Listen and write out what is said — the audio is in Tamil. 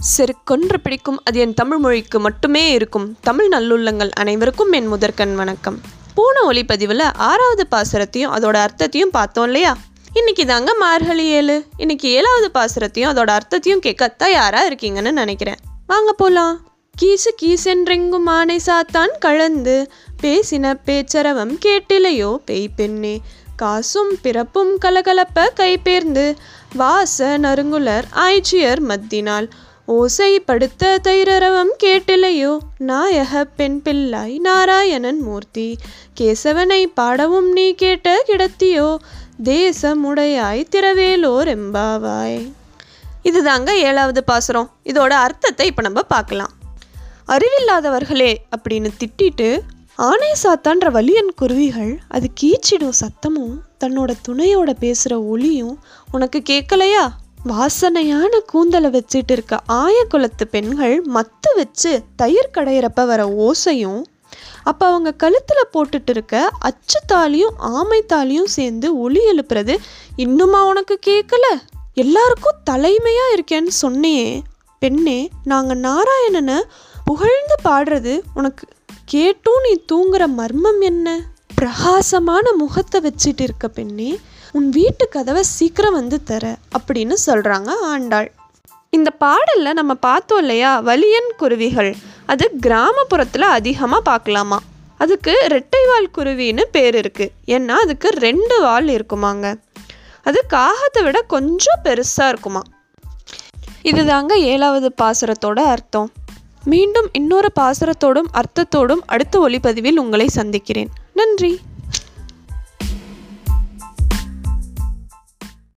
செருக்கொன்று பிடிக்கும். அது என் தமிழ் மொழிக்கு மட்டுமே இருக்கும். தமிழ் நல்லுள்ளங்கள் அனைவருக்கும் என் முதற்கண் வணக்கம். போன ஒளிப்பதிவில் ஆறாவது பாசுரத்தையும் அதோட அர்த்தத்தையும் பார்த்தோம் இல்லையா? இன்னைக்கு தாங்க மார்கழி ஏழு. இன்னைக்கு ஏழாவது பாசுரத்தையும் அதோட அர்த்தத்தையும் கேட்க தயாராக இருக்கீங்கன்னு நினைக்கிறேன். வாங்க போலாம். கீசு கீசென்றெங்கும் ஆனை சாத்தான் கலந்து பேசின பேச்சரவம் கேட்டிலையோ பேய் பெண்ணே காசும் பிறப்பும் கலகலப்ப கைபேர்ந்து வாச நறுங்குலர் ஆய்ச்சியர் மத்தினால். ஓசை படுத்த தைரரவம் கேட்டிலையோ? நாயக பெண் பிள்ளாய் நாராயணன் மூர்த்தி கேசவனை பாடவும் நீ கேட்ட கிடத்தியோ? தேசமுடையாய் திரவேலோர் எம்பாவாய் இதுதாங்க ஏழாவது பாசுரம். இதோட அர்த்தத்தை இப்போ நம்ம பார்க்கலாம். அறிவில்லாதவர்களே அப்படின்னு திட்டிட்டு ஆனை சாத்தான்ற வலியன் குருவிகள் அது கீச்சிடும் சத்தமும் தன்னோட துணையோட பேசுகிற ஒளியும் உனக்கு கேட்கலையா? வாசனையான கூந்தலை வச்சுட்டு இருக்க ஆயக்குளத்து பெண்கள் மத்து வச்சு தயிர் கடையிறப்ப வர ஓசையும் அப்போ அவங்க கழுத்தில் போட்டுட்டு இருக்க அச்சுத்தாலியும் ஆமைத்தாலியும் சேர்ந்து ஒளி எழுப்புறது இன்னுமா உனக்கு கேட்கல எல்லாருக்கும் தலைமையாக இருக்கேன்னு சொன்னியே. பெண்ணே நாங்கள் நாராயணனை புகழ்ந்து பாடுறது உனக்கு கேட்டும் நீ தூங்குற மர்மம் என்ன? பிரகாசமான முகத்தை வச்சுட்டு இருக்க பெண்ணே உன் வீட்டு கதவை சீக்கிரம் வந்து தர அப்படின்னு சொல்கிறாங்க ஆண்டாள். இந்த பாடலில் நம்ம பார்த்தோம் இல்லையா வலியன் குருவிகள். அது கிராமப்புறத்தில் அதிகமாக பார்க்கலாமா? அதுக்கு ரெட்டை வால் குருவின்னு பேர் இருக்குது ஏன்னா அதுக்கு ரெண்டு வால் இருக்குமாங்க. அது காகத்தை விட கொஞ்சம் பெருசாக இருக்குமா? இதுதாங்க ஏழாவது பாசுரத்தோட அர்த்தம். மீண்டும் இன்னொரு பாசுரத்தோடும் அர்த்தத்தோடும் அடுத்த ஒளிப்பதிவில் உங்களை சந்திக்கிறேன். நன்றி.